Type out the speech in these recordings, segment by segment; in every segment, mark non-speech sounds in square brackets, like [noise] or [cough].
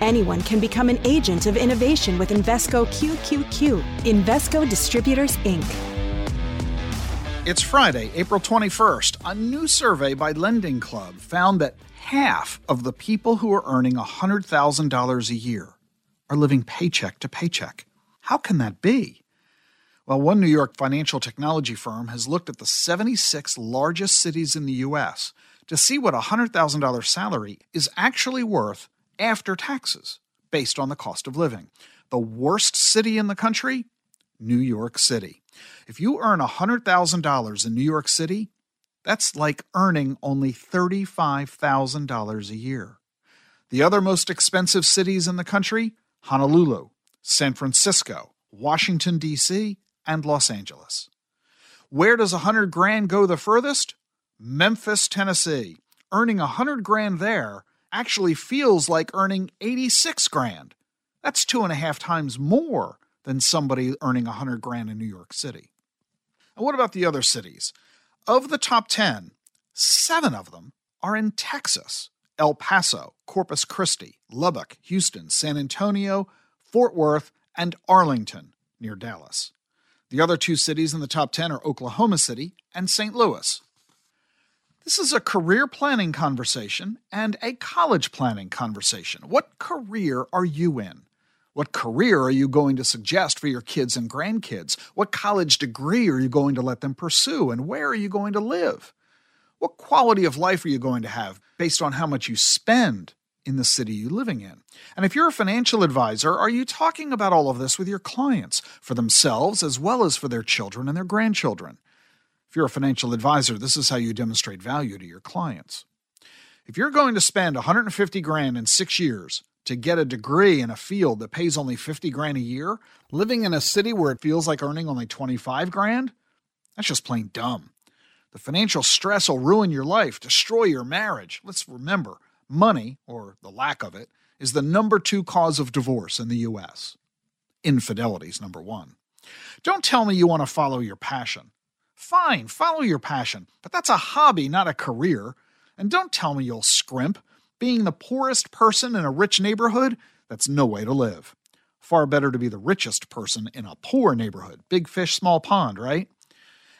Anyone can become an agent of innovation with Invesco QQQ. Invesco Distributors, Inc. It's Friday, April 21st. A new survey by Lending Club found that half of the people who are earning $100,000 a year are living paycheck to paycheck. How can that be? Well, one New York financial technology firm has looked at the 76 largest cities in the U.S. to see what a $100,000 salary is actually worth after taxes based on the cost of living. The worst city in the country? New York City. If you earn $100,000 in New York City, that's like earning only $35,000 a year. The other most expensive cities in the country? Honolulu, San Francisco, Washington, D.C., and Los Angeles. Where does 100 grand go the furthest? Memphis, Tennessee. Earning 100 grand there actually feels like earning 86 grand. That's two and a half times more than somebody earning 100 grand in New York City. And what about the other cities? Of the top 10, seven of them are in Texas El Paso, Corpus Christi, Lubbock, Houston, San Antonio, Fort Worth, and Arlington, near Dallas. The other two cities in the top 10 are Oklahoma City and St. Louis. This is a career planning conversation and a college planning conversation. What career are you in? What career are you going to suggest for your kids and grandkids? What college degree are you going to let them pursue? And where are you going to live? What quality of life are you going to have based on how much you spend in the city you're living in? And if you're a financial advisor, are you talking about all of this with your clients for themselves as well as for their children and their grandchildren? If you're a financial advisor, this is how you demonstrate value to your clients. If you're going to spend 150 grand in 6 years to get a degree in a field that pays only 50 grand a year, living in a city where it feels like earning only 25 grand, that's just plain dumb. The financial stress will ruin your life, destroy your marriage. Let's remember, money or the lack of it is the number 2 cause of divorce in the US. Infidelity is number 1. Don't tell me you want to follow your passion. Fine, follow your passion, but that's a hobby, not a career. And don't tell me you'll scrimp. Being the poorest person in a rich neighborhood, that's no way to live. Far better to be the richest person in a poor neighborhood. Big fish, small pond, right?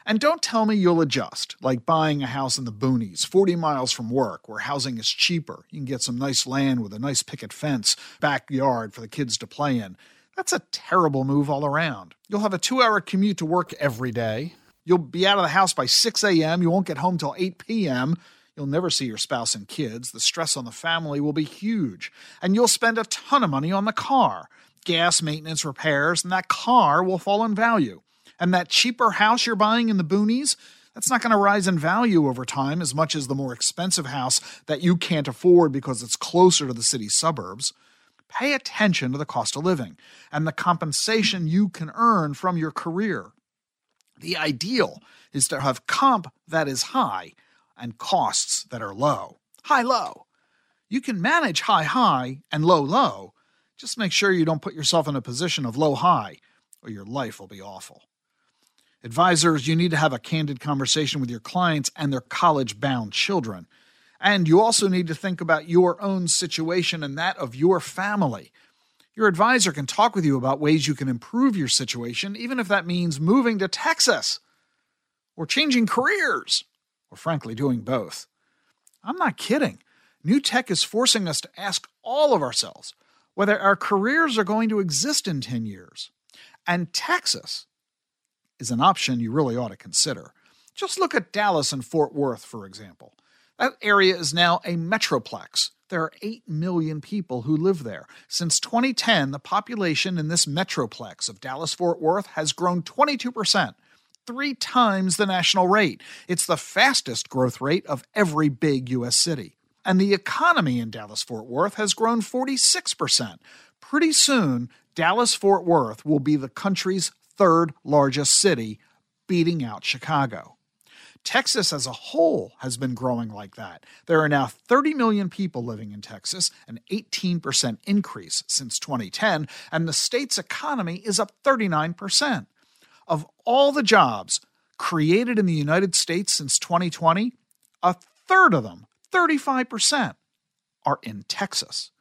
And don't tell me you'll adjust, like buying a house in the boonies, 40 miles from work, where housing is cheaper. You can get some nice land with a nice picket fence, backyard for the kids to play in. That's a terrible move all around. You'll have a two hour commute to work every day, You'll be out of the house by 6 a.m. You won't get home till 8 p.m. You'll never see your spouse and kids. The stress on the family will be huge. And you'll spend a ton of money on the car gas, maintenance, repairs, and that car will fall in value. And that cheaper house you're buying in the boonies, that's not going to rise in value over time as much as the more expensive house that you can't afford because it's closer to the city suburbs. Pay attention to the cost of living and the compensation you can earn from your career. The ideal is to have comp that is high and costs that are low. High low. You can manage high high and low low. Just make sure you don't put yourself in a position of low high or your life will be awful. Advisors, you need to have a candid conversation with your clients and their college bound children. And you also need to think about your own situation and that of your family. Your advisor can talk with you about ways you can improve your situation, even if that means moving to Texas or changing careers or, frankly, doing both. I'm not kidding. New tech is forcing us to ask all of ourselves whether our careers are going to exist in 10 years. And Texas is an option you really ought to consider. Just look at Dallas and Fort Worth, for example. That area is now a metroplex there are 8 million people who live there. Since 2010, the population in this metroplex of Dallas Fort Worth has grown 22%, three times the national rate. It's the fastest growth rate of every big U.S. city. And the economy in Dallas Fort Worth has grown 46%, Pretty soon, Dallas Fort Worth will be the country's third largest city, beating out Chicago. Texas as a whole has been growing like that. There are now 30 million people living in Texas, an 18% increase since 2010, and the state's economy is up 39%. Of all the jobs created in the United States since 2020, a third of them, 35%, are in Texas.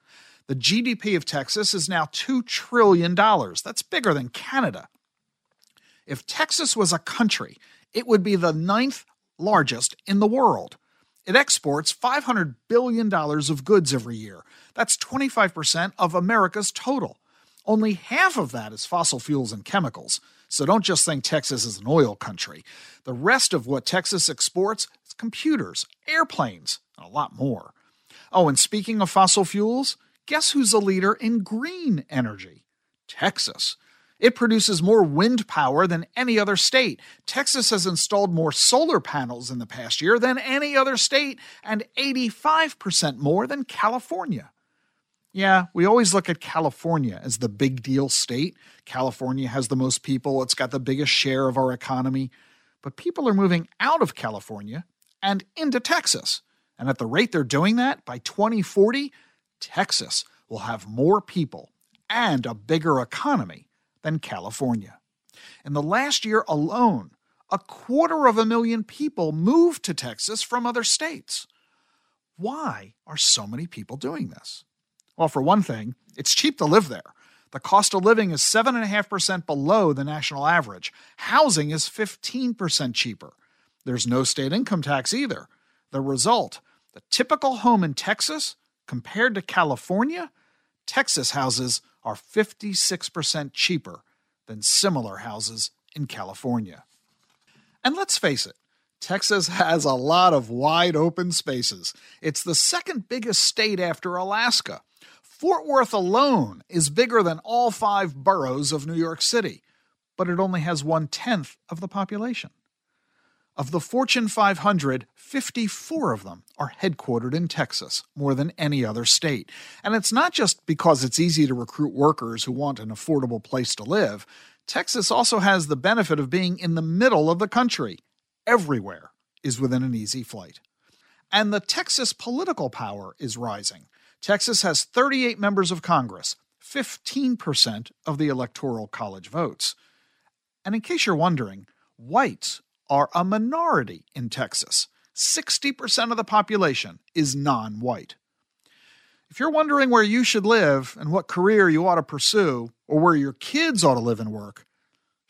The GDP of Texas is now $2 trillion. That's bigger than Canada. If Texas was a country, it would be the ninth largest in the world. It exports $500 billion of goods every year. That's 25% of America's total. Only half of that is fossil fuels and chemicals. So don't just think Texas is an oil country. The rest of what Texas exports is computers, airplanes, and a lot more. Oh, and speaking of fossil fuels, guess who's a leader in green energy? Texas. It produces more wind power than any other state. Texas has installed more solar panels in the past year than any other state, and 85% more than California. Yeah, we always look at California as the big deal state. California has the most people, it's got the biggest share of our economy. But people are moving out of California and into Texas. And at the rate they're doing that, by 2040, Texas will have more people and a bigger economy than California. In the last year alone, a quarter of a million people moved to Texas from other states. Why are so many people doing this? Well, for one thing, it's cheap to live there. The cost of living is 7.5% below the national average. Housing is 15% cheaper. There's no state income tax either. The result the typical home in Texas, compared to California, Texas houses are 56% cheaper than similar houses in California. And let's face it, Texas has a lot of wide open spaces. It's the second biggest state after Alaska. Fort Worth alone is bigger than all five boroughs of New York City, but it only has one tenth of the population. Of the Fortune 500, 54 of them are headquartered in Texas, more than any other state. And it's not just because it's easy to recruit workers who want an affordable place to live. Texas also has the benefit of being in the middle of the country. Everywhere is within an easy flight. And the Texas political power is rising. Texas has 38 members of Congress, 15% of the Electoral College votes. And in case you're wondering, whites are a minority in Texas. 60% of the population is non white. If you're wondering where you should live and what career you ought to pursue, or where your kids ought to live and work,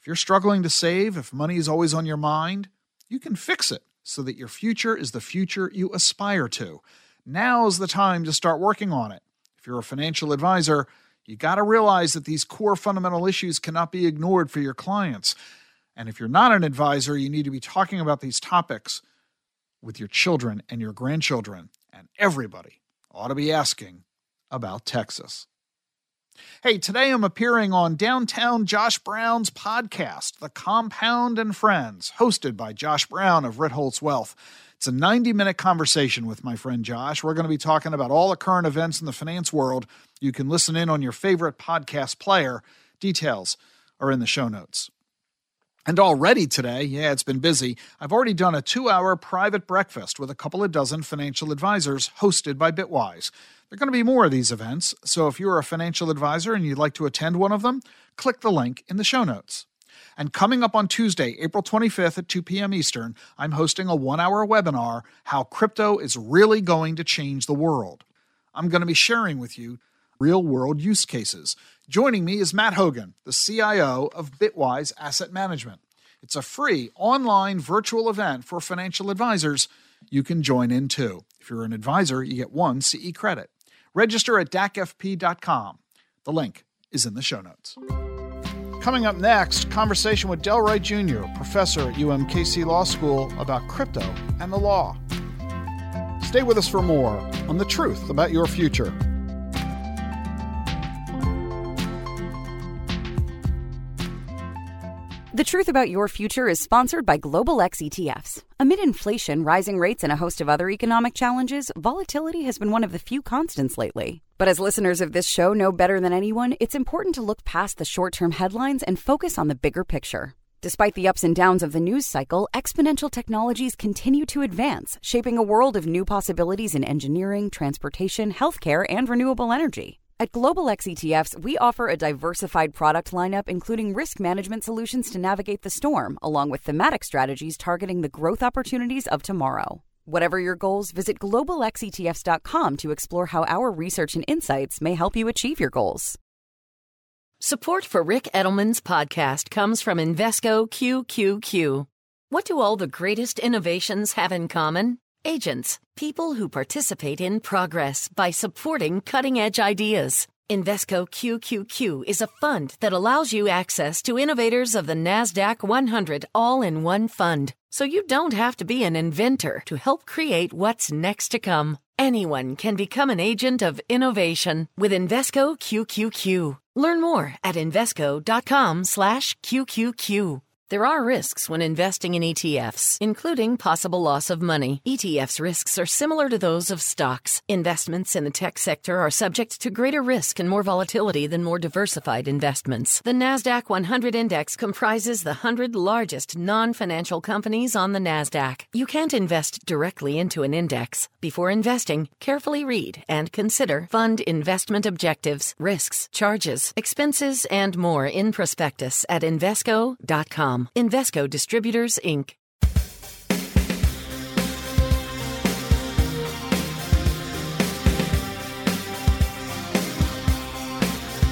if you're struggling to save, if money is always on your mind, you can fix it so that your future is the future you aspire to. Now's the time to start working on it. If you're a financial advisor, you got to realize that these core fundamental issues cannot be ignored for your clients. And if you're not an advisor, you need to be talking about these topics with your children and your grandchildren. And everybody ought to be asking about Texas. Hey, today I'm appearing on Downtown Josh Brown's podcast, The Compound and Friends, hosted by Josh Brown of Ritholtz Wealth. It's a 90 minute conversation with my friend Josh. We're going to be talking about all the current events in the finance world. You can listen in on your favorite podcast player. Details are in the show notes. And already today, yeah, it's been busy. I've already done a two hour private breakfast with a couple of dozen financial advisors hosted by Bitwise. There are going to be more of these events, so if you're a financial advisor and you'd like to attend one of them, click the link in the show notes. And coming up on Tuesday, April 25th at 2 p.m. Eastern, I'm hosting a one hour webinar How Crypto is Really Going to Change the World. I'm going to be sharing with you real world use cases. Joining me is Matt Hougan, the CIO of Bitwise Asset Management. It's a free online virtual event for financial advisors. You can join in too. If you're an advisor, you get one CE credit. Register at dacfp.com. The link is in the show notes. Coming up next, conversation with Del Wright Jr., professor at UMKC Law School, about crypto and the law. Stay with us for more on the truth about your future. The Truth About Your Future is sponsored by Global X ETFs. Amid inflation, rising rates, and a host of other economic challenges, volatility has been one of the few constants lately. But as listeners of this show know better than anyone, it's important to look past the short term headlines and focus on the bigger picture. Despite the ups and downs of the news cycle, exponential technologies continue to advance, shaping a world of new possibilities in engineering, transportation, healthcare, and renewable energy. At Global X ETFs, we offer a diversified product lineup including risk management solutions to navigate the storm, along with thematic strategies targeting the growth opportunities of tomorrow. Whatever your goals, visit globalxetfs.com to explore how our research and insights may help you achieve your goals. Support for Ric Edelman's podcast comes from Invesco QQQ. What do all the greatest innovations have in common? Agents, people who participate in progress by supporting cutting edge ideas. Invesco QQQ is a fund that allows you access to innovators of the NASDAQ 100 all in one fund. So you don't have to be an inventor to help create what's next to come. Anyone can become an agent of innovation with Invesco QQQ. Learn more at Invesco.com slash QQQ. There are risks when investing in ETFs, including possible loss of money. ETFs risks are similar to those of stocks. Investments in the tech sector are subject to greater risk and more volatility than more diversified investments. The NASDAQ 100 index comprises the 100 largest non financial companies on the NASDAQ. You can't invest directly into an index. Before investing, carefully read and consider fund investment objectives, risks, charges, expenses, and more in prospectus at Invesco.com. Invesco Distributors, Inc.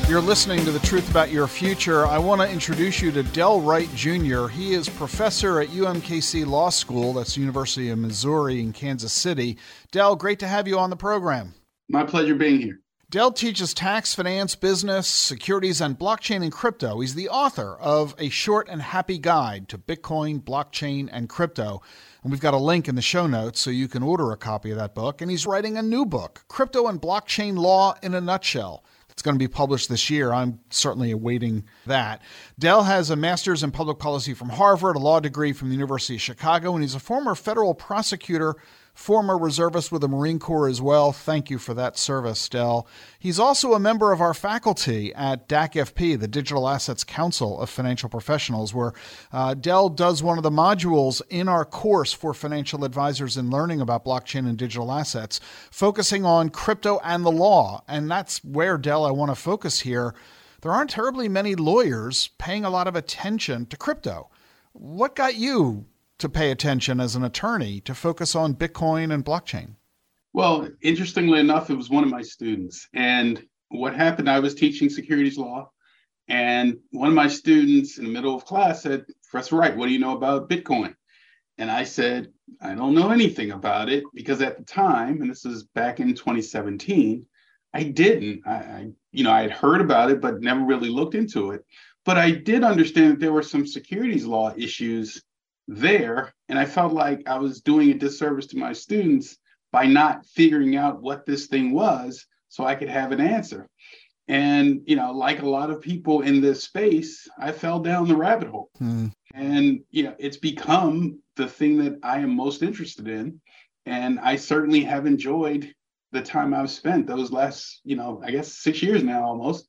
You're listening to The Truth About Your Future. I want to introduce you to Del Wright Jr. He is professor at UMKC Law School, that's University of Missouri in Kansas City. Dell, great to have you on the program. My pleasure being here. Del teaches tax, finance, business, securities, and blockchain and crypto. He's the author of A Short and Happy Guide to Bitcoin, Blockchain, and Crypto. And we've got a link in the show notes so you can order a copy of that book. And he's writing a new book, Crypto and Blockchain Law in a Nutshell. It's going to be published this year. I'm certainly awaiting that. Del has a master's in public policy from Harvard, a law degree from the University of Chicago, and he's a former federal prosecutor former reservist with the Marine Corps as well. Thank you for that service, Del. He's also a member of our faculty at DACFP, the Digital Assets Council of Financial Professionals, where uh, Del does one of the modules in our course for financial advisors in learning about blockchain and digital assets, focusing on crypto and the law. And that's where, Del, I want to focus here. There aren't terribly many lawyers paying a lot of attention to crypto. What got you to pay attention as an attorney to focus on Bitcoin and blockchain? Well, interestingly enough, it was one of my students. And what happened, I was teaching securities law, and one of my students in the middle of class said, Professor Wright, what do you know about Bitcoin? And I said, I don't know anything about it because at the time, and this is back in 2017, I didn't. I, I, you know, I had heard about it, but never really looked into it. But I did understand that there were some securities law issues there. And I felt like I was doing a disservice to my students by not figuring out what this thing was so I could have an answer. And, you know, like a lot of people in this space, I fell down the rabbit hole. Hmm. And, you know, it's become the thing that I am most interested in. And I certainly have enjoyed the time I've spent those last, you know, I guess six years now almost.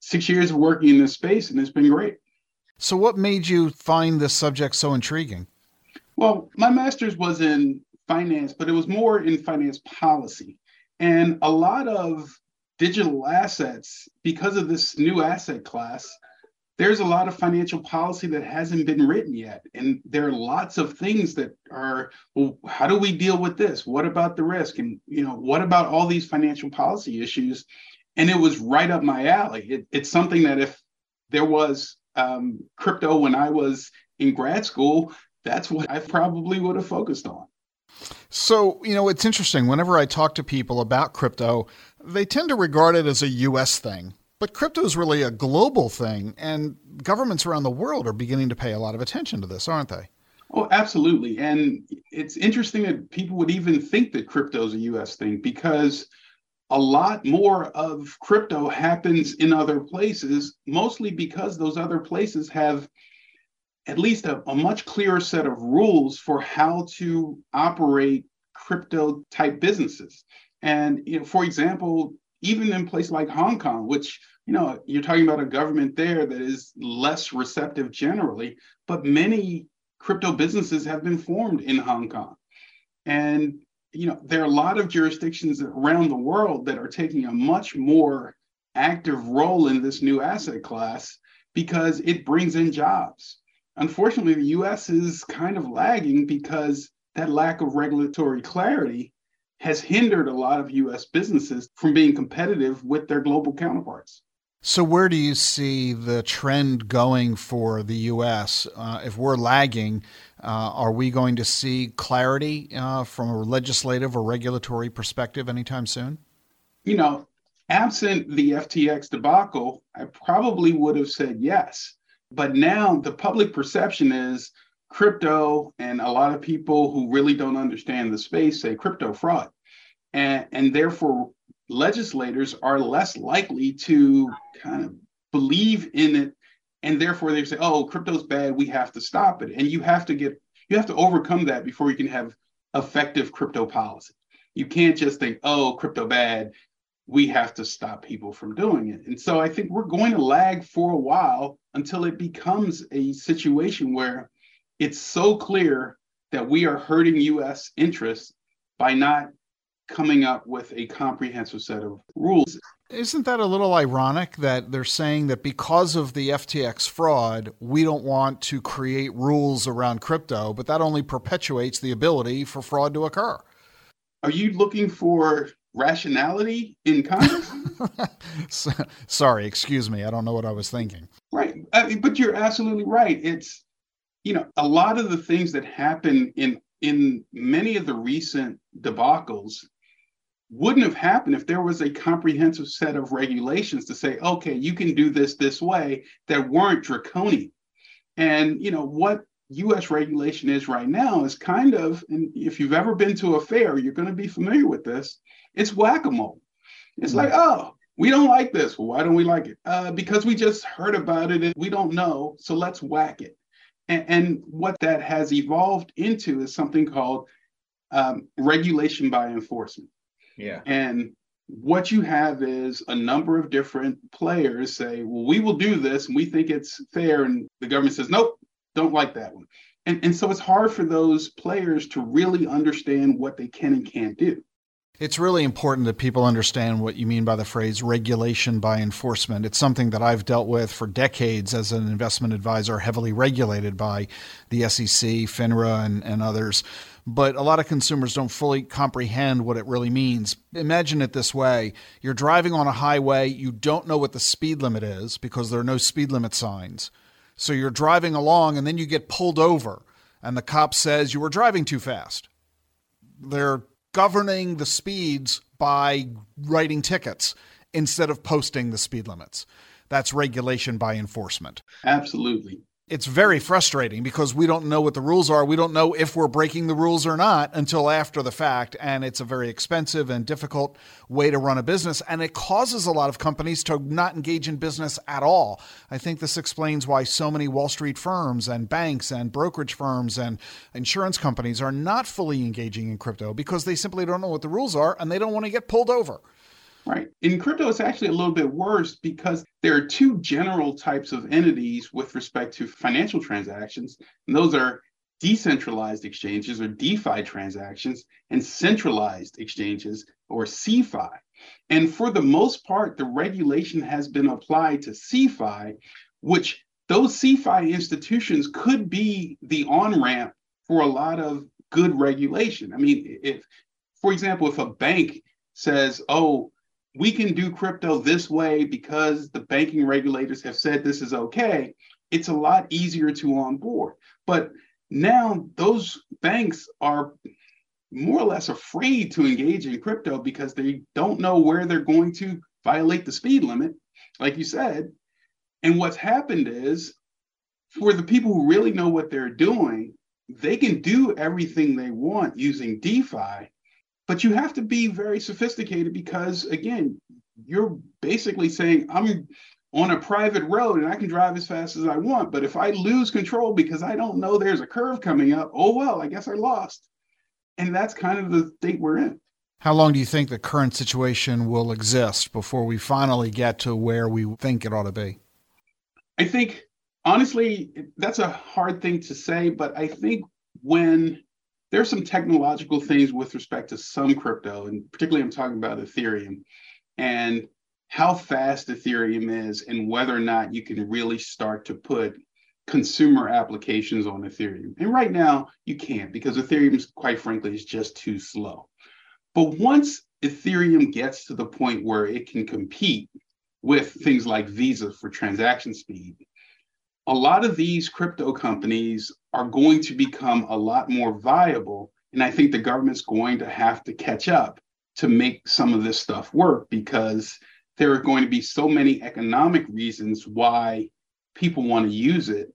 Six years working in this space, and it's been great. So, what made you find this subject so intriguing? Well, my master's was in finance, but it was more in finance policy. And a lot of digital assets, because of this new asset class, there's a lot of financial policy that hasn't been written yet. And there are lots of things that are, well, how do we deal with this? What about the risk? And, you know, what about all these financial policy issues? And it was right up my alley. It, it's something that if there was um, crypto when I was in grad school, that's what I probably would have focused on. So, you know, it's interesting. Whenever I talk to people about crypto, they tend to regard it as a US thing. But crypto is really a global thing, and governments around the world are beginning to pay a lot of attention to this, aren't they? Oh, absolutely. And it's interesting that people would even think that crypto is a US thing because a lot more of crypto happens in other places, mostly because those other places have at least a, a much clearer set of rules for how to operate crypto type businesses. And you know, for example, even in places like Hong Kong, which you know you're talking about a government there that is less receptive generally, but many crypto businesses have been formed in Hong Kong, and you know there are a lot of jurisdictions around the world that are taking a much more active role in this new asset class because it brings in jobs. Unfortunately, the US is kind of lagging because that lack of regulatory clarity has hindered a lot of US businesses from being competitive with their global counterparts. So, where do you see the trend going for the U.S.? Uh, if we're lagging, uh, are we going to see clarity uh, from a legislative or regulatory perspective anytime soon? You know, absent the FTX debacle, I probably would have said yes. But now the public perception is crypto, and a lot of people who really don't understand the space say crypto fraud. And, and therefore, legislators are less likely to kind of believe in it. And therefore, they say, oh, crypto's bad. We have to stop it. And you have to get, you have to overcome that before you can have effective crypto policy. You can't just think, oh, crypto bad we have to stop people from doing it. And so I think we're going to lag for a while until it becomes a situation where it's so clear that we are hurting US interests by not coming up with a comprehensive set of rules. Isn't that a little ironic that they're saying that because of the FTX fraud, we don't want to create rules around crypto, but that only perpetuates the ability for fraud to occur? Are you looking for rationality in Congress? [laughs] Sorry, excuse me. I don't know what I was thinking. Right. Uh, but you're absolutely right. It's, you know, a lot of the things that happen in in many of the recent debacles wouldn't have happened if there was a comprehensive set of regulations to say, okay, you can do this this way that weren't draconian. And you know what US regulation is right now is kind of, and if you've ever been to a fair, you're going to be familiar with this. It's whack a mole. It's mm-hmm. like, oh, we don't like this. Well, why don't we like it? Uh, because we just heard about it and we don't know. So let's whack it. And, and what that has evolved into is something called um, regulation by enforcement. Yeah. And what you have is a number of different players say, well, we will do this and we think it's fair. And the government says, nope, don't like that one. And, and so it's hard for those players to really understand what they can and can't do. It's really important that people understand what you mean by the phrase regulation by enforcement. It's something that I've dealt with for decades as an investment advisor, heavily regulated by the SEC, FINRA, and, and others. But a lot of consumers don't fully comprehend what it really means. Imagine it this way you're driving on a highway, you don't know what the speed limit is because there are no speed limit signs. So you're driving along and then you get pulled over, and the cop says you were driving too fast. They're governing the speeds by writing tickets instead of posting the speed limits. That's regulation by enforcement. Absolutely it's very frustrating because we don't know what the rules are. We don't know if we're breaking the rules or not until after the fact. And it's a very expensive and difficult way to run a business. And it causes a lot of companies to not engage in business at all. I think this explains why so many Wall Street firms and banks and brokerage firms and insurance companies are not fully engaging in crypto because they simply don't know what the rules are and they don't want to get pulled over. Right. In crypto, it's actually a little bit worse because there are two general types of entities with respect to financial transactions, and those are decentralized exchanges or DeFi transactions and centralized exchanges or CeFi. And for the most part, the regulation has been applied to CeFi, which those CeFi institutions could be the on ramp for a lot of good regulation. I mean, if, for example, if a bank says, oh, we can do crypto this way because the banking regulators have said this is okay, it's a lot easier to onboard. But now those banks are more or less afraid to engage in crypto because they don't know where they're going to violate the speed limit, like you said. And what's happened is for the people who really know what they're doing, they can do everything they want using DeFi but you have to be very sophisticated because, again, you're basically saying, I'm on a private road and I can drive as fast as I want. But if I lose control because I don't know there's a curve coming up, oh well, I guess I lost. And that's kind of the state we're in. How long do you think the current situation will exist before we finally get to where we think it ought to be? I think, honestly, that's a hard thing to say, but I think when there's some technological things with respect to some crypto, and particularly I'm talking about Ethereum, and how fast Ethereum is, and whether or not you can really start to put consumer applications on Ethereum. And right now, you can't because Ethereum, quite frankly, is just too slow. But once Ethereum gets to the point where it can compete with things like Visa for transaction speed, a lot of these crypto companies are going to become a lot more viable. And I think the government's going to have to catch up to make some of this stuff work because there are going to be so many economic reasons why people want to use it.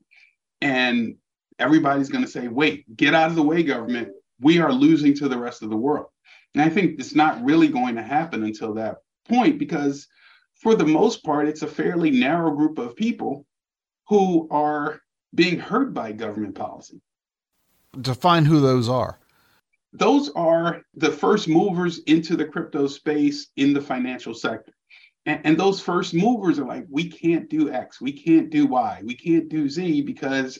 And everybody's going to say, wait, get out of the way, government. We are losing to the rest of the world. And I think it's not really going to happen until that point because, for the most part, it's a fairly narrow group of people who are being hurt by government policy. Define who those are. Those are the first movers into the crypto space in the financial sector. And, and, those first movers are like, we can't do X, we can't do Y, we can't do Z because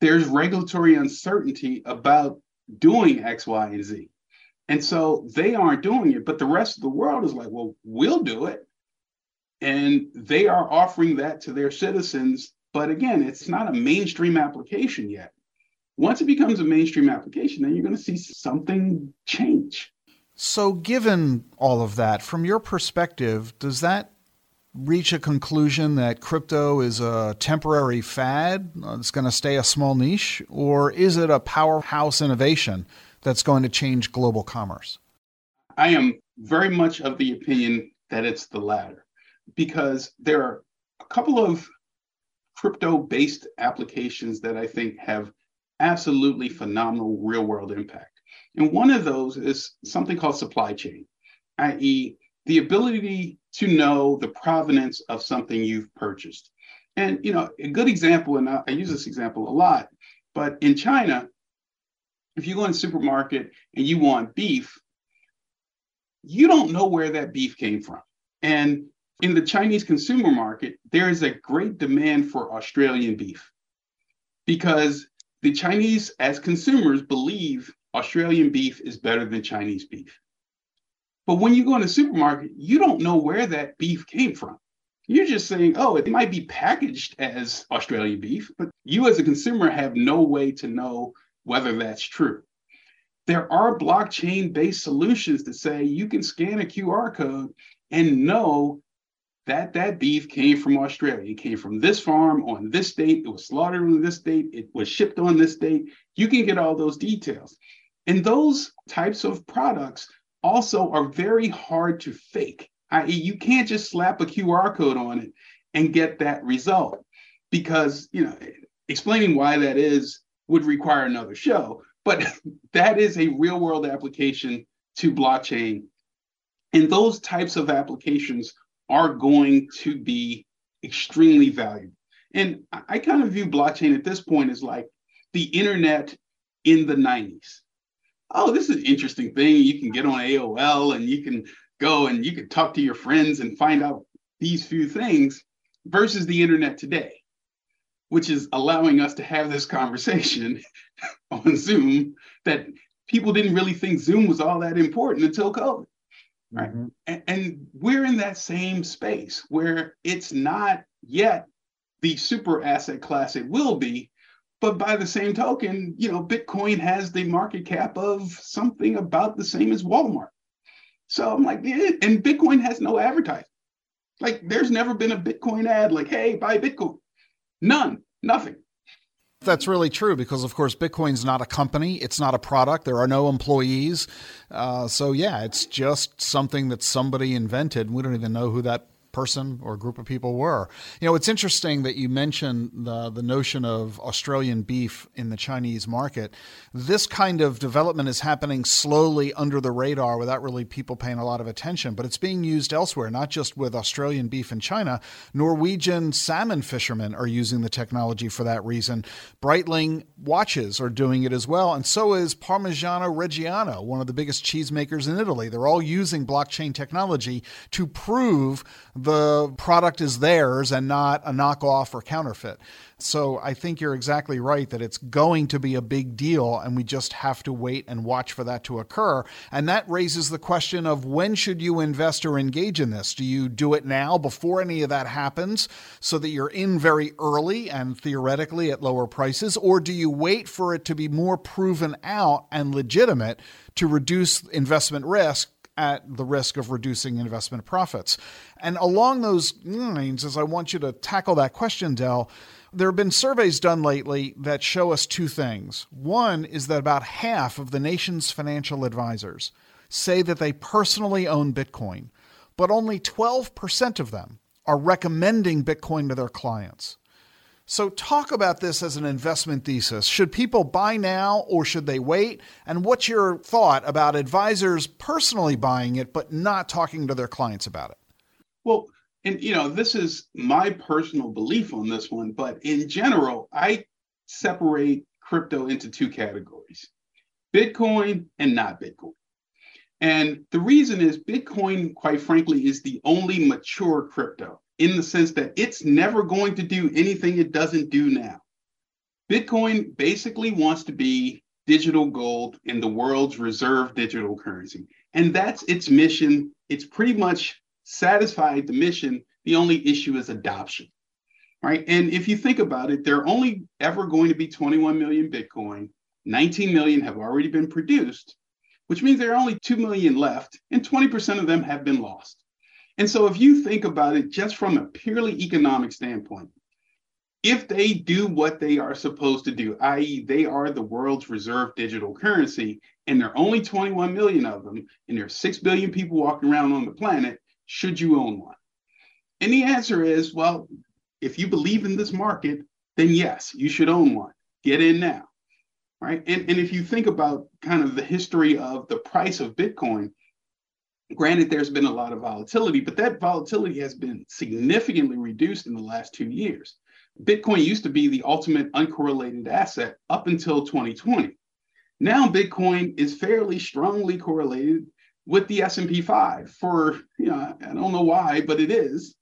there's regulatory uncertainty about doing X, Y, and Z. And so they aren't doing it, but the rest of the world is like, well, we'll do it. And they are offering that to their citizens. But again, it's not a mainstream application yet. Once it becomes a mainstream application, then you're going to see something change. So, given all of that, from your perspective, does that reach a conclusion that crypto is a temporary fad uh, it's going to stay a small niche, or is it a powerhouse innovation that's going to change global commerce? I am very much of the opinion that it's the latter because there are a couple of crypto based applications that I think have absolutely phenomenal real world impact. And one of those is something called supply chain, i.e., the ability to know the provenance of something you've purchased. And you know, a good example, and I, I use this example a lot, but in China, if you go in a supermarket and you want beef, you don't know where that beef came from. And in the Chinese consumer market, there is a great demand for Australian beef because the Chinese, as consumers, believe Australian beef is better than Chinese beef. But when you go in a supermarket, you don't know where that beef came from. You're just saying, oh, it might be packaged as Australian beef, but you as a consumer have no way to know whether that's true. There are blockchain based solutions that say you can scan a QR code and know that that beef came from Australia. It came from this farm on this date. It was slaughtered on this date. It was shipped on this date. You can get all those details. And those types of products also are very hard to fake, i.e., you can't just slap a QR code on it and get that result because, you know, explaining why that is would require another show. But [laughs] that is a real world application to blockchain. And those types of applications are going to be extremely valuable. And I kind of view blockchain at this point as like the internet in the 90s oh, this is an interesting thing. You can get on AOL and you can go and you can talk to your friends and find out these few things versus the internet today, which is allowing us to have this conversation [laughs] on Zoom that people didn't really think Zoom was all that important until COVID. Right. Mm-hmm. And, and we're in that same space where it's not yet the super asset class it will be, but by the same token, you know, Bitcoin has the market cap of something about the same as Walmart. So I'm like, yeah, and Bitcoin has no advertising. Like, there's never been a Bitcoin ad like, hey, buy Bitcoin. None, nothing. That's really true because, of course, Bitcoin's not a company. It's not a product. There are no employees. Uh, so, yeah, it's just something that somebody invented. We don't even know who that person or group of people were. You know, it's interesting that you mentioned the the notion of Australian beef in the Chinese market. This kind of development is happening slowly under the radar without really people paying a lot of attention, but it's being used elsewhere, not just with Australian beef in China. Norwegian salmon fishermen are using the technology for that reason. Breitling watches are doing it as well, and so is Parmigiano Reggiano, one of the biggest cheesemakers in Italy. They're all using blockchain technology to prove the product is theirs and not a knockoff or counterfeit. So I think you're exactly right that it's going to be a big deal and we just have to wait and watch for that to occur. And that raises the question of when should you invest or engage in this? Do you do it now before any of that happens so that you're in very early and theoretically at lower prices or do you wait for it to be more proven out and legitimate to reduce investment risk at the risk of reducing investment profits. And along those lines, as I want you to tackle that question, Del, there have been surveys done lately that show us two things. One is that about half of the nation's financial advisors say that they personally own Bitcoin, but only 12% of them are recommending Bitcoin to their clients. So, talk about this as an investment thesis. Should people buy now or should they wait? And what's your thought about advisors personally buying it but not talking to their clients about it? Well, and you know, this is my personal belief on this one, but in general, I separate crypto into two categories Bitcoin and not Bitcoin. And the reason is Bitcoin, quite frankly, is the only mature crypto in the sense that it's never going to do anything it doesn't do now. Bitcoin basically wants to be digital gold in the world's reserve digital currency. And that's its mission. It's pretty much satisfied the mission. The only issue is adoption, right? And if you think about it, there are only ever going to be 21 million Bitcoin. 19 million have already been produced, which means there are only 2 million left, and 20% of them have been lost. And so if you think about it just from a purely economic standpoint, if they do what they are supposed to do, i.e., they are the world's reserve digital currency, and there are only 21 million of them, and there are 6 billion people walking around on the planet, should you own one? And the answer is well, if you believe in this market, then yes, you should own one. Get in now. Right. And, and if you think about kind of the history of the price of Bitcoin, granted, there's been a lot of volatility, but that volatility has been significantly reduced in the last two years. Bitcoin used to be the ultimate uncorrelated asset up until 2020. Now Bitcoin is fairly strongly correlated with the S&P 5 for, you know, I don't know why, but it is.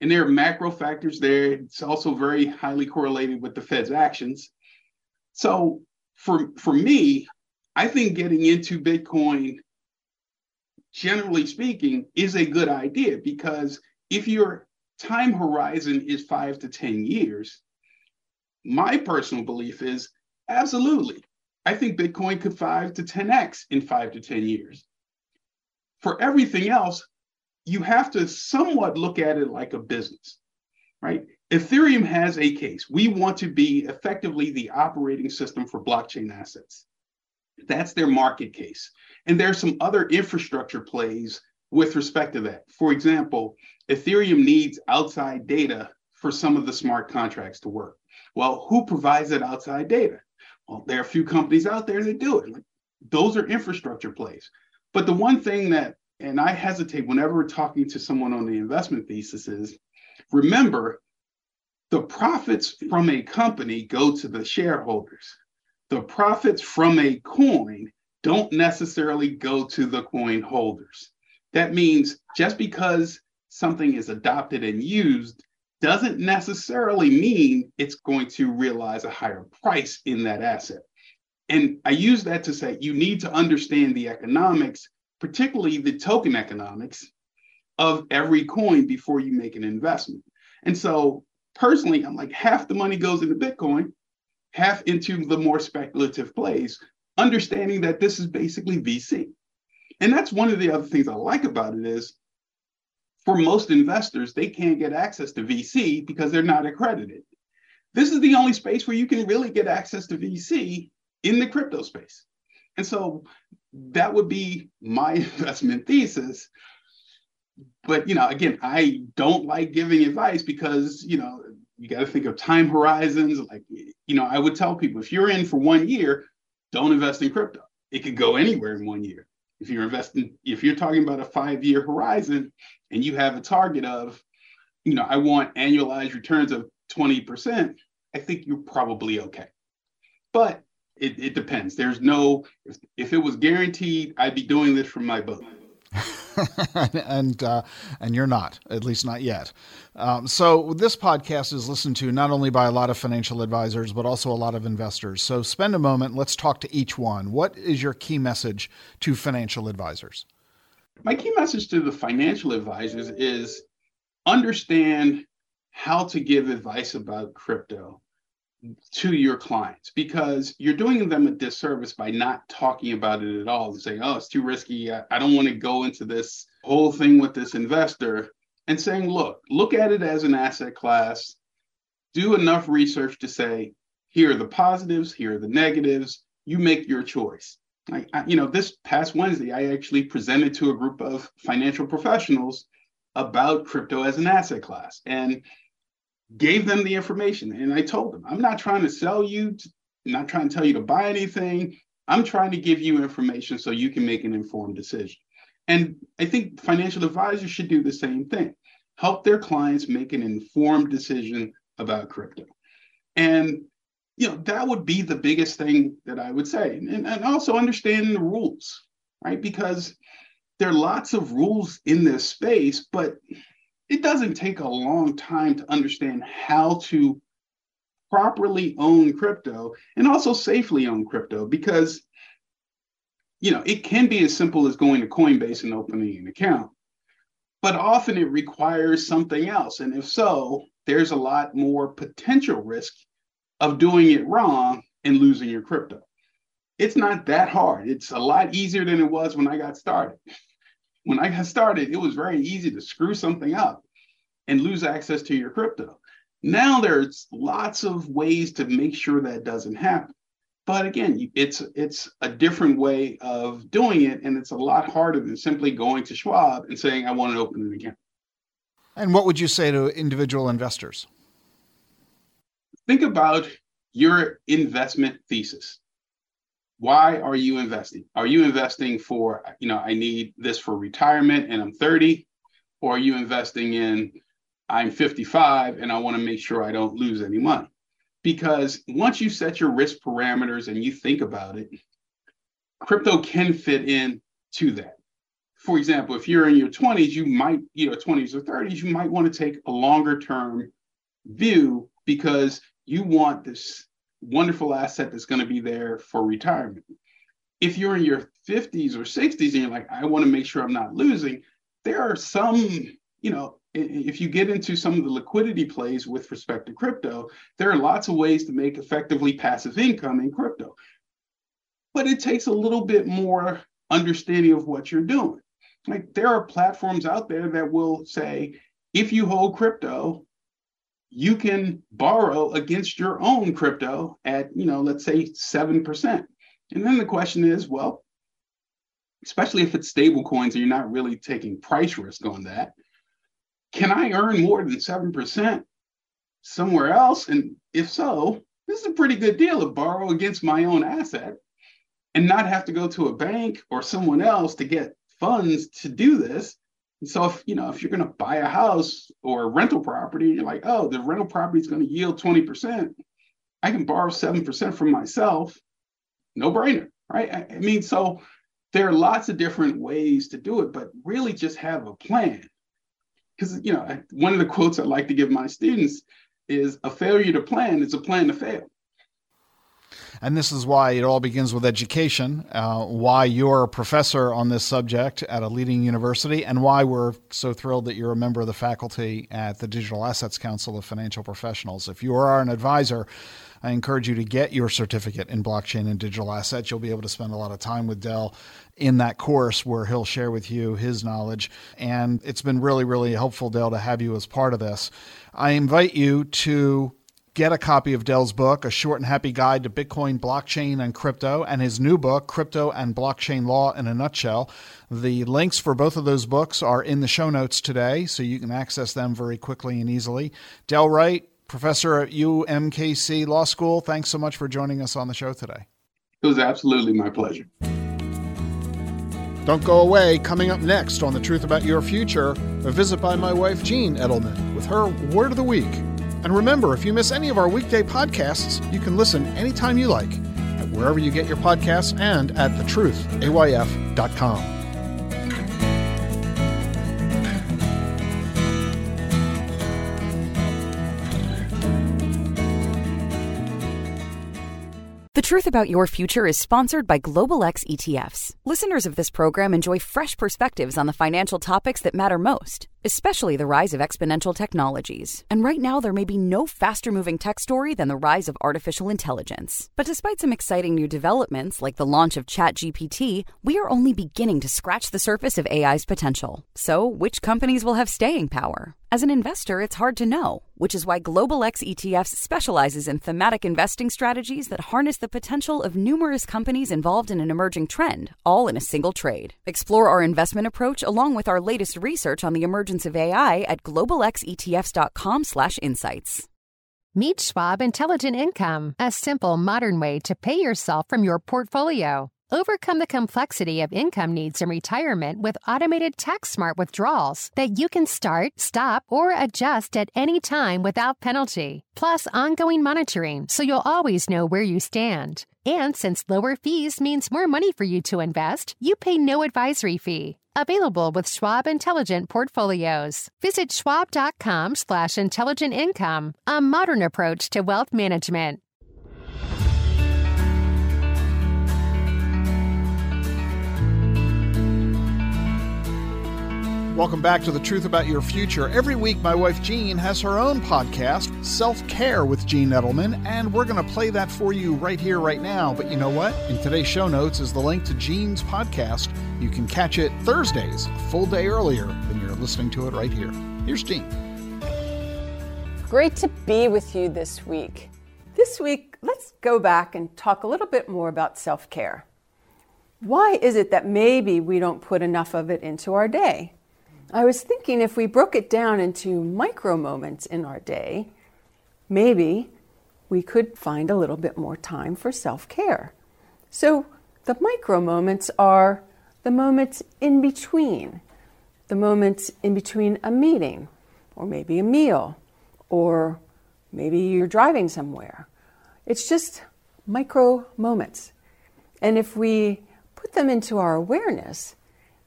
And there are macro factors there. It's also very highly correlated with the Fed's actions. So for for me, I think getting into Bitcoin generally speaking is a good idea because if your time horizon is 5 to 10 years, my personal belief is absolutely. I think Bitcoin could 5 to 10x in 5 to 10 years for everything else, you have to somewhat look at it like a business, right? Ethereum has a case. We want to be effectively the operating system for blockchain assets. That's their market case. And there's some other infrastructure plays with respect to that. For example, Ethereum needs outside data for some of the smart contracts to work. Well, who provides that outside data? Well, there are a few companies out there that do it. Those are infrastructure plays. But the one thing that, and I hesitate whenever we're talking to someone on the investment thesis is remember, the profits from a company go to the shareholders. The profits from a coin don't necessarily go to the coin holders. That means just because something is adopted and used doesn't necessarily mean it's going to realize a higher price in that asset. And I use that to say you need to understand the economics, particularly the token economics of every coin before you make an investment. And so personally, I'm like half the money goes into Bitcoin, half into the more speculative plays, understanding that this is basically VC. And that's one of the other things I like about it is for most investors, they can't get access to VC because they're not accredited. This is the only space where you can really get access to VC in the crypto space. And so that would be my [laughs] investment thesis. but you know, again, I don't like giving advice because you know you got to think of time horizons. Like you know, I would tell people if you're in for one year, don't invest in crypto. It could go anywhere in one year. If you're investing, if you're talking about a five year horizon and you have a target of, you know, I want annualized returns of 20%, I think you're probably okay. But it, it depends. There's no, if, if it was guaranteed, I'd be doing this from my book. [laughs] and uh, and you're not, at least not yet. Um, so this podcast is listened to not only by a lot of financial advisors, but also a lot of investors. So spend a moment. Let's talk to each one. What is your key message to financial advisors? My key message to the financial advisors is understand how to give advice about crypto to your clients because you're doing them a disservice by not talking about it at all and saying, oh, it's too risky. I, I don't want to go into this whole thing with this investor and saying, look, look at it as an asset class, do enough research to say, here are the positives, here are the negatives. You make your choice. Like, I, you know, this past Wednesday, I actually presented to a group of financial professionals about crypto as an asset class. And gave them the information and I told them, I'm not trying to sell you, to, I'm not trying to tell you to buy anything. I'm trying to give you information so you can make an informed decision. And I think financial advisors should do the same thing help their clients make an informed decision about crypto. And you know that would be the biggest thing that I would say, and, and also understanding the rules, right? Because there are lots of rules in this space, but it doesn't take a long time to understand how to properly own crypto and also safely own crypto because you know it can be as simple as going to coinbase and opening an account but often it requires something else. And if so there's a lot more potential risk of doing it wrong and losing your crypto. It's not that hard. It's a lot easier than it was when i got started when I got started, it was very easy to screw something up and lose access to your crypto. Now there's lots of ways to make sure that doesn't happen. But again, it's it's a different way of doing it, and it's a lot harder than simply going to Schwab and saying, "I want to open an account." And what would you say to individual investors? Think about your investment thesis why are you investing? Are you investing for, you know, I need this for retirement and I'm 30? Or are you investing in, I'm 55 and I want to make sure I don't lose any money? Because once you set your risk parameters and you think about it, crypto can fit in to that. For example, if you're in your 20s, you might, you know, 20s or 30s, you might want to take a longer term view because you want this wonderful asset that's going to be there for retirement. If you're in your 50s or 60s and you're like, I want to make sure I'm not losing, there are some, you know, if you get into some of the liquidity plays with respect to crypto, there are lots of ways to make effectively passive income in crypto. But it takes a little bit more understanding of what you're doing. Like there are platforms out there that will say, if you hold crypto, you can borrow against your own crypto at, you know, let's say 7%. And then the question is, well, especially if it's stable coins and you're not really taking price risk on that, can I earn more than 7% somewhere else? And if so, this is a pretty good deal to borrow against my own asset and not have to go to a bank or someone else to get funds to do this so if you know if you're going to buy a house or a rental property, you're like, oh, the rental property is going to yield 20%. I can borrow 7% from myself. No brainer, right? I, I mean, so there are lots of different ways to do it, but really just have a plan. Because you know, one of the quotes I like to give my students is a failure to plan is a plan to fail. And this is why it all begins with education, uh, why you're a professor on this subject at a leading university, and why we're so thrilled that you're a member of the faculty at the Digital Assets Council of Financial Professionals. If you are an advisor, I encourage you to get your certificate in blockchain and digital assets. You'll be able to spend a lot of time with Del in that course where he'll share with you his knowledge. And it's been really, really helpful, Del, to have you as part of this. I invite you to get a copy of Del's book, A Short and Happy Guide to Bitcoin, Blockchain, and Crypto, and his new book, Crypto and Blockchain Law in a Nutshell. The links for both of those books are in the show notes today, so you can access them very quickly and easily. Del Wright, professor at UMKC Law School, thanks so much for joining us on the show today. It was absolutely my pleasure. Don't go away. Coming up next on The Truth About Your Future, a visit by my wife, Jean Edelman, with her Word of the Week. And remember, if you miss any of our weekday podcasts, you can listen anytime you like at wherever you get your podcasts and at thetruthayf.com. The Truth About Your Future is sponsored by Global X ETFs. Listeners of this program enjoy fresh perspectives on the financial topics that matter most, especially the rise of exponential technologies. And right now, there may be no faster moving tech story than the rise of artificial intelligence. But despite some exciting new developments, like the launch of ChatGPT, we are only beginning to scratch the surface of AI's potential. So, which companies will have staying power? As an investor, it's hard to know, which is why Global X ETFs specializes in thematic investing strategies that harness the potential of numerous companies involved in an emerging trend, all in a single trade. Explore our investment approach along with our latest research on the emergence of AI at globalxetfs.com/insights. Meet Schwab Intelligent Income, a simple, modern way to pay yourself from your portfolio. Overcome the complexity of income needs in retirement with automated tax smart withdrawals that you can start, stop, or adjust at any time without penalty. Plus, ongoing monitoring so you'll always know where you stand. And since lower fees means more money for you to invest, you pay no advisory fee. Available with Schwab Intelligent Portfolios. Visit schwab.com slash intelligent income, a modern approach to wealth management. Welcome back to The Truth About Your Future. Every week, my wife Jean has her own podcast, Self Care with Jean Edelman, and we're going to play that for you right here, right now. But you know what? In today's show notes is the link to Jean's podcast. You can catch it Thursdays, a full day earlier than you're listening to it right here. Here's Jean. Great to be with you this week. This week, let's go back and talk a little bit more about self care. Why is it that maybe we don't put enough of it into our day? I was thinking if we broke it down into micro moments in our day, maybe we could find a little bit more time for self care. So, the micro moments are the moments in between, the moments in between a meeting, or maybe a meal, or maybe you're driving somewhere. It's just micro moments. And if we put them into our awareness,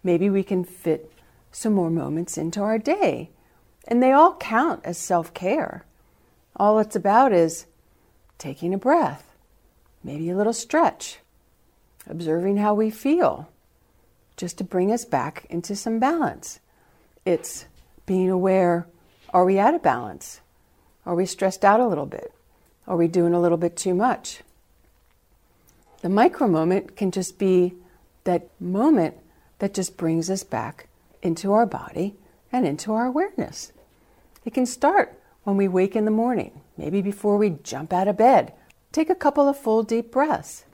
maybe we can fit some more moments into our day. And they all count as self care. All it's about is taking a breath, maybe a little stretch, observing how we feel, just to bring us back into some balance. It's being aware are we out of balance? Are we stressed out a little bit? Are we doing a little bit too much? The micro moment can just be that moment that just brings us back into our body and into our awareness. It can start when we wake in the morning, maybe before we jump out of bed. Take a couple of full deep breaths.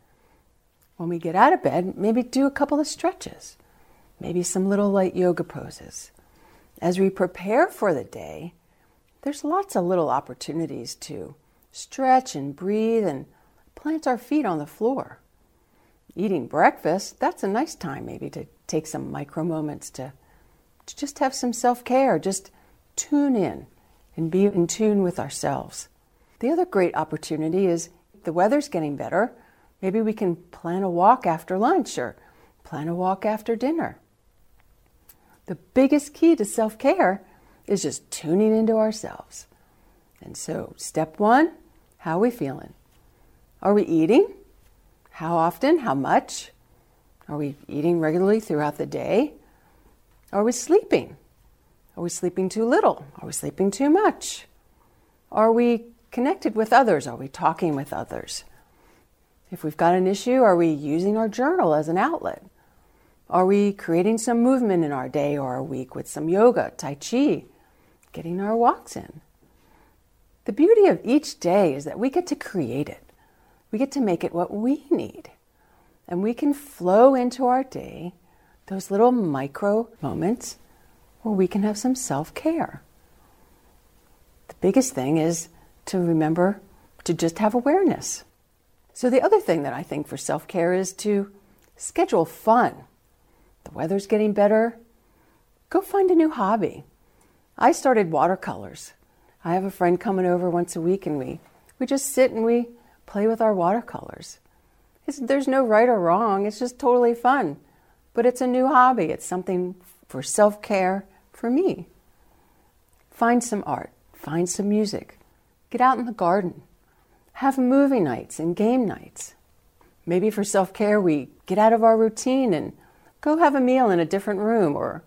When we get out of bed, maybe do a couple of stretches, maybe some little light yoga poses. As we prepare for the day, there's lots of little opportunities to stretch and breathe and plant our feet on the floor. Eating breakfast, that's a nice time maybe to take some micro moments to to just have some self care, just tune in and be in tune with ourselves. The other great opportunity is the weather's getting better. Maybe we can plan a walk after lunch or plan a walk after dinner. The biggest key to self care is just tuning into ourselves. And so, step one how are we feeling? Are we eating? How often? How much? Are we eating regularly throughout the day? Are we sleeping? Are we sleeping too little? Are we sleeping too much? Are we connected with others? Are we talking with others? If we've got an issue, are we using our journal as an outlet? Are we creating some movement in our day or our week with some yoga, tai chi, getting our walks in? The beauty of each day is that we get to create it. We get to make it what we need. And we can flow into our day those little micro moments where we can have some self care. The biggest thing is to remember to just have awareness. So, the other thing that I think for self care is to schedule fun. The weather's getting better. Go find a new hobby. I started watercolors. I have a friend coming over once a week and we, we just sit and we play with our watercolors. It's, there's no right or wrong, it's just totally fun. But it's a new hobby, it's something for self care for me. Find some art, find some music, get out in the garden, have movie nights and game nights. Maybe for self care, we get out of our routine and go have a meal in a different room or,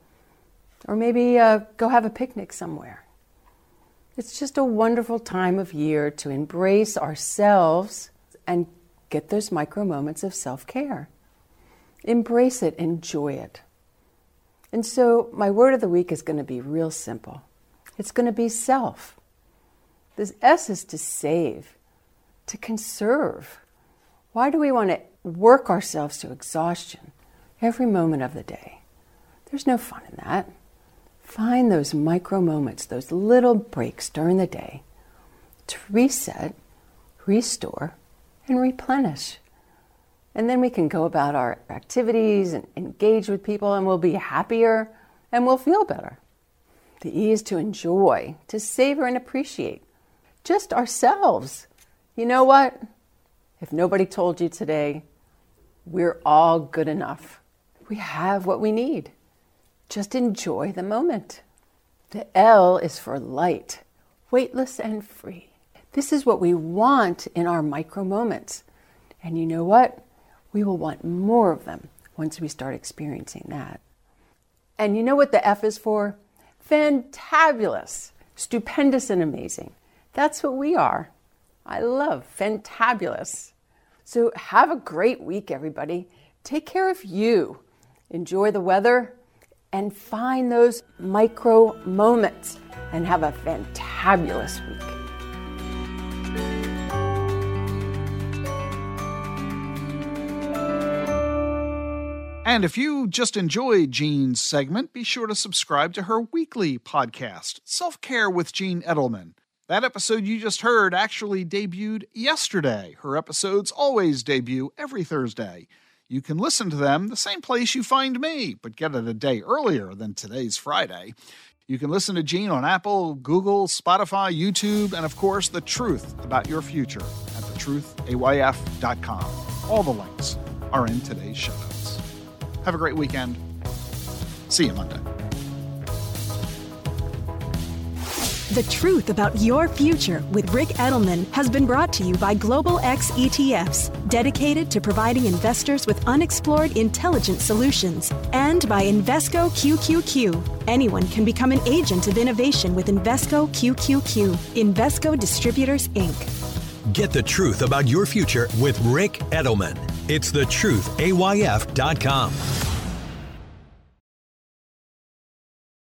or maybe uh, go have a picnic somewhere. It's just a wonderful time of year to embrace ourselves and get those micro moments of self care. Embrace it, enjoy it. And so, my word of the week is going to be real simple it's going to be self. This S is to save, to conserve. Why do we want to work ourselves to exhaustion every moment of the day? There's no fun in that. Find those micro moments, those little breaks during the day to reset, restore, and replenish. And then we can go about our activities and engage with people, and we'll be happier and we'll feel better. The E is to enjoy, to savor and appreciate just ourselves. You know what? If nobody told you today, we're all good enough. We have what we need. Just enjoy the moment. The L is for light, weightless and free. This is what we want in our micro moments. And you know what? We will want more of them once we start experiencing that. And you know what the F is for? Fantabulous, stupendous, and amazing. That's what we are. I love fantabulous. So have a great week, everybody. Take care of you. Enjoy the weather and find those micro moments and have a fantabulous week. And if you just enjoyed Jean's segment, be sure to subscribe to her weekly podcast, Self Care with Jean Edelman. That episode you just heard actually debuted yesterday. Her episodes always debut every Thursday. You can listen to them the same place you find me, but get it a day earlier than today's Friday. You can listen to Jean on Apple, Google, Spotify, YouTube, and of course, The Truth About Your Future at thetruthayf.com. All the links are in today's show. Have a great weekend. See you Monday. The Truth About Your Future with Ric Edelman has been brought to you by Global X ETFs, dedicated to providing investors with unexplored intelligent solutions, and by Invesco QQQ. Anyone can become an agent of innovation with Invesco QQQ. Invesco Distributors, Inc. Get the truth about your future with Ric Edelman. It's thetruthayf.com.